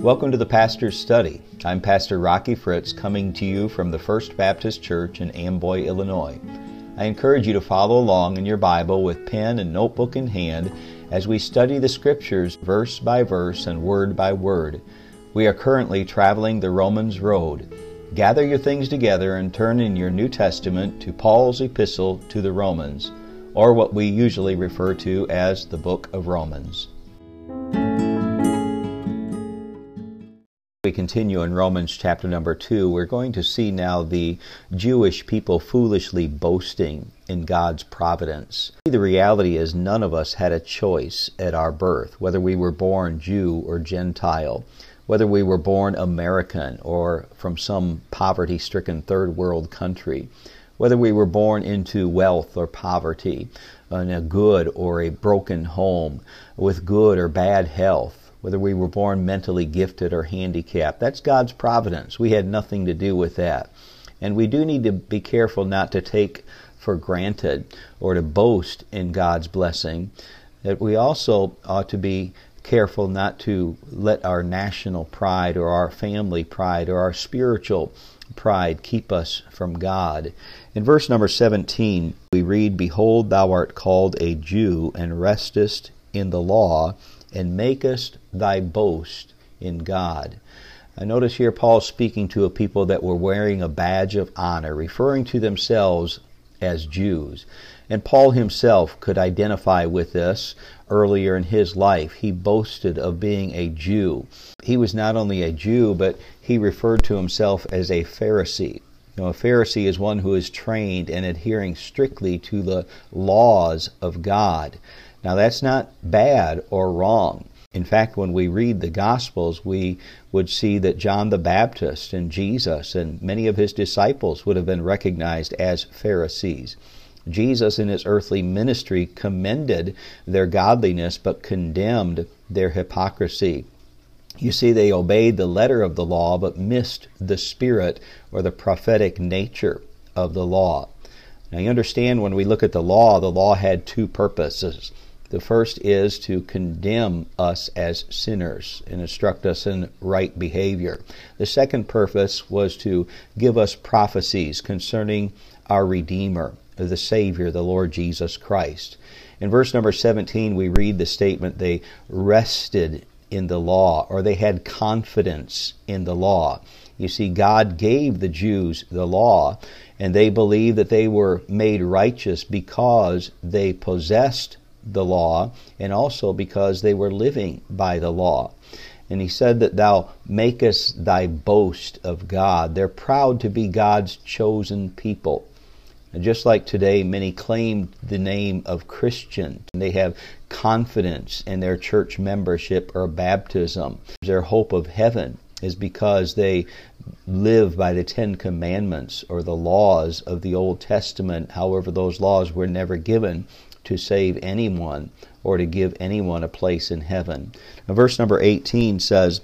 Welcome to the Pastor's Study. I'm Pastor Rocky Fritz coming to you from the First Baptist Church in Amboy, Illinois. I encourage you to follow along in your Bible with pen and notebook in hand as we study the Scriptures verse by verse and word by word. We are currently traveling the Romans Road. Gather your things together and turn in your New Testament to Paul's epistle to the Romans, or what we usually refer to as the book of Romans. We continue in Romans chapter number 2. We're going to see now the Jewish people foolishly boasting in God's providence. The reality is, none of us had a choice at our birth, whether we were born Jew or Gentile, whether we were born American or from some poverty stricken third world country, whether we were born into wealth or poverty, in a good or a broken home, with good or bad health whether we were born mentally gifted or handicapped. That's God's providence. We had nothing to do with that. And we do need to be careful not to take for granted or to boast in God's blessing. That we also ought to be careful not to let our national pride or our family pride or our spiritual pride keep us from God. In verse number 17, we read, Behold, thou art called a Jew and restest in the law and makest thy boast in God. I notice here Paul speaking to a people that were wearing a badge of honor, referring to themselves as Jews. And Paul himself could identify with this earlier in his life. He boasted of being a Jew. He was not only a Jew, but he referred to himself as a Pharisee. You know, a Pharisee is one who is trained in adhering strictly to the laws of God. Now, that's not bad or wrong. In fact, when we read the Gospels, we would see that John the Baptist and Jesus and many of his disciples would have been recognized as Pharisees. Jesus, in his earthly ministry, commended their godliness but condemned their hypocrisy. You see, they obeyed the letter of the law but missed the spirit or the prophetic nature of the law. Now, you understand when we look at the law, the law had two purposes. The first is to condemn us as sinners and instruct us in right behavior. The second purpose was to give us prophecies concerning our Redeemer, the Savior, the Lord Jesus Christ. In verse number 17, we read the statement, they rested in the law, or they had confidence in the law. You see, God gave the Jews the law, and they believed that they were made righteous because they possessed the law, and also because they were living by the law. And he said that thou makest thy boast of God. They're proud to be God's chosen people. And just like today, many claim the name of Christian. They have confidence in their church membership or baptism. Their hope of heaven is because they live by the Ten Commandments or the laws of the Old Testament. However, those laws were never given to save anyone or to give anyone a place in heaven. Now, verse number 18 says,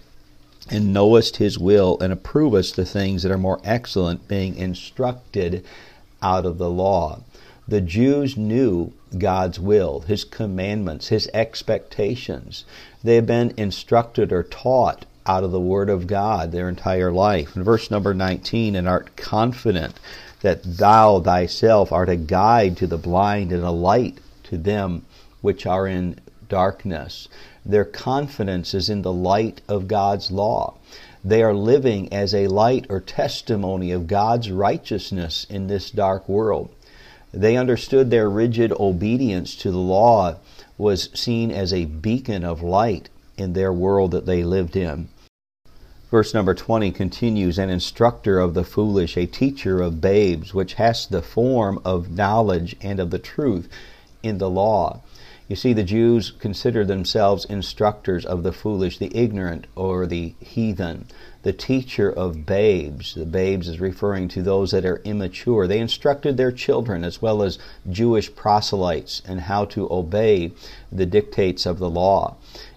And knowest his will, and approvest the things that are more excellent, being instructed out of the law. The Jews knew God's will, His commandments, His expectations. They have been instructed or taught out of the Word of God their entire life. In verse number 19, and art confident that thou thyself art a guide to the blind and a light to them which are in darkness. Their confidence is in the light of God's law. They are living as a light or testimony of God's righteousness in this dark world. They understood their rigid obedience to the law was seen as a beacon of light in their world that they lived in. Verse number 20 continues An instructor of the foolish, a teacher of babes, which has the form of knowledge and of the truth in the law. You see, the Jews considered themselves instructors of the foolish, the ignorant, or the heathen, the teacher of babes. The babes is referring to those that are immature. They instructed their children as well as Jewish proselytes in how to obey the dictates of the law.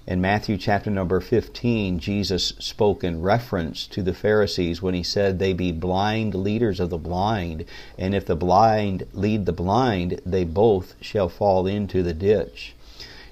In Matthew chapter number 15, Jesus spoke in reference to the Pharisees when he said, They be blind leaders of the blind, and if the blind lead the blind, they both shall fall into the ditch.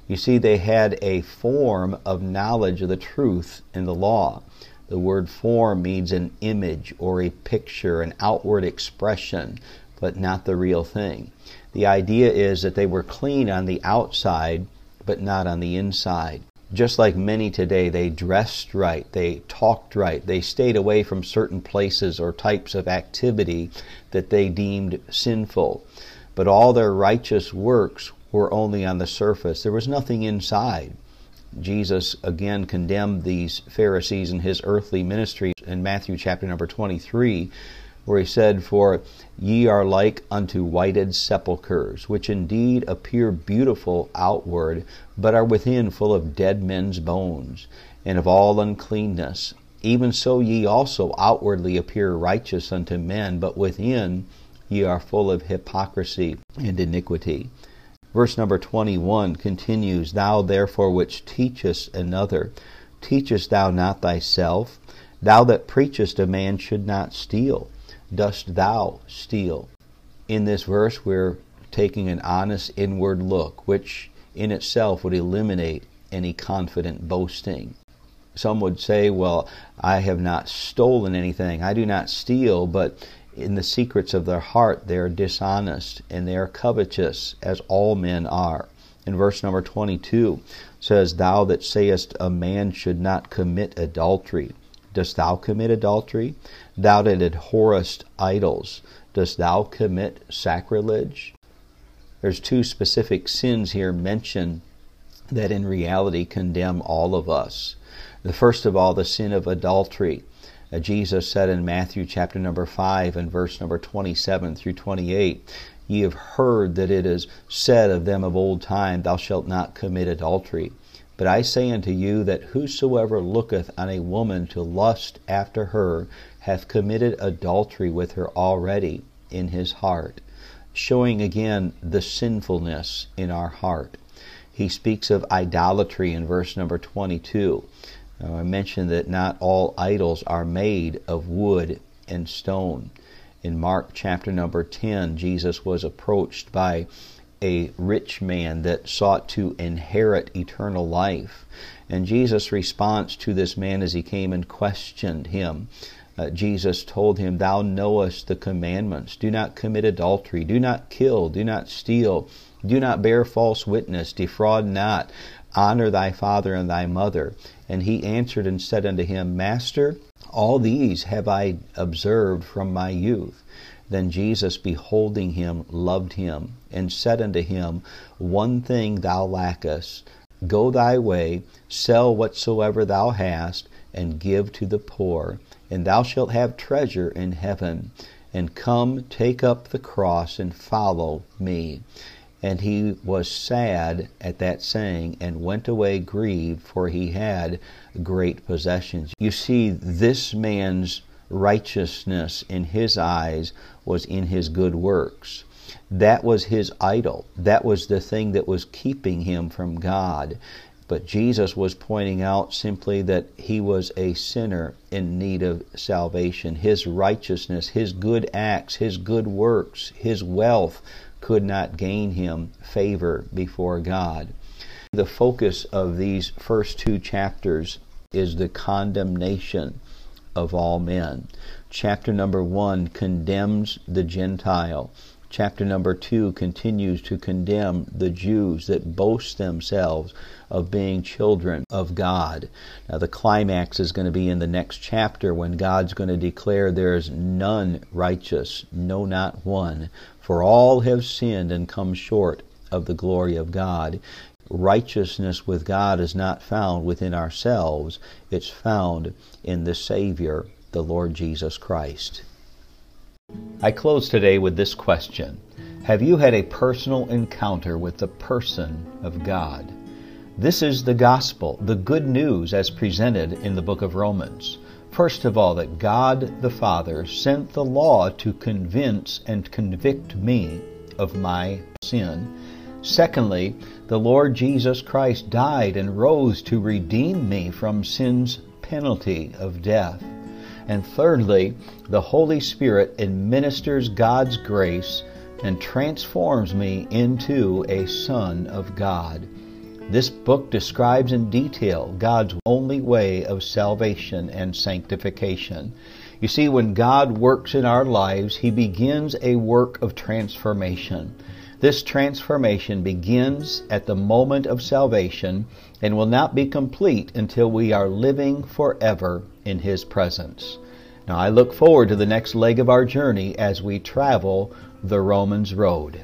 You see, they had a form of knowledge of the truth in the law. The word form means an image or a picture, an outward expression, but not the real thing. The idea is that they were clean on the outside, but not on the inside. Just like many today, they dressed right, they talked right, they stayed away from certain places or types of activity that they deemed sinful. But all their righteous works were only on the surface. There was nothing inside. Jesus again condemned these Pharisees in his earthly ministry in Matthew chapter number 23, where he said, For ye are like unto whited sepulchres, which indeed appear beautiful outward, but are within full of dead men's bones, and of all uncleanness. Even so ye also outwardly appear righteous unto men, but within ye are full of hypocrisy and iniquity. Verse number 21 continues, Thou therefore which teachest another, teachest thou not thyself? Thou that preachest a man should not steal, dost thou steal? In this verse, we're taking an honest inward look, which in itself would eliminate any confident boasting. Some would say, Well, I have not stolen anything, I do not steal, but in the secrets of their heart they are dishonest and they are covetous as all men are in verse number 22 says thou that sayest a man should not commit adultery dost thou commit adultery? Thou that abhorrest idols dost thou commit sacrilege? There's two specific sins here mentioned that in reality condemn all of us. The first of all the sin of adultery. Uh, Jesus said in Matthew chapter number 5 and verse number 27 through 28, Ye have heard that it is said of them of old time, Thou shalt not commit adultery. But I say unto you that whosoever looketh on a woman to lust after her hath committed adultery with her already in his heart, showing again the sinfulness in our heart. He speaks of idolatry in verse number 22. Uh, I mentioned that not all idols are made of wood and stone. In Mark chapter number 10, Jesus was approached by a rich man that sought to inherit eternal life. And Jesus' response to this man as he came and questioned him, uh, Jesus told him, Thou knowest the commandments. Do not commit adultery. Do not kill. Do not steal. Do not bear false witness. Defraud not. Honor thy father and thy mother. And he answered and said unto him, Master, all these have I observed from my youth. Then Jesus, beholding him, loved him, and said unto him, One thing thou lackest. Go thy way, sell whatsoever thou hast, and give to the poor, and thou shalt have treasure in heaven. And come, take up the cross, and follow me. And he was sad at that saying, and went away grieved, for he had great possessions. You see, this man's righteousness in his eyes was in his good works. That was his idol. That was the thing that was keeping him from God. But Jesus was pointing out simply that he was a sinner in need of salvation. His righteousness, his good acts, his good works, his wealth could not gain him favor before God. The focus of these first two chapters is the condemnation of all men. Chapter number one condemns the Gentile. Chapter number two continues to condemn the Jews that boast themselves of being children of God. Now, the climax is going to be in the next chapter when God's going to declare there is none righteous, no, not one, for all have sinned and come short of the glory of God. Righteousness with God is not found within ourselves, it's found in the Savior, the Lord Jesus Christ. I close today with this question Have you had a personal encounter with the person of God? This is the gospel, the good news as presented in the book of Romans. First of all, that God the Father sent the law to convince and convict me of my sin. Secondly, the Lord Jesus Christ died and rose to redeem me from sin's penalty of death. And thirdly, the Holy Spirit administers God's grace and transforms me into a son of God. This book describes in detail God's only way of salvation and sanctification. You see, when God works in our lives, He begins a work of transformation. This transformation begins at the moment of salvation and will not be complete until we are living forever in His presence. Now, I look forward to the next leg of our journey as we travel the Romans Road.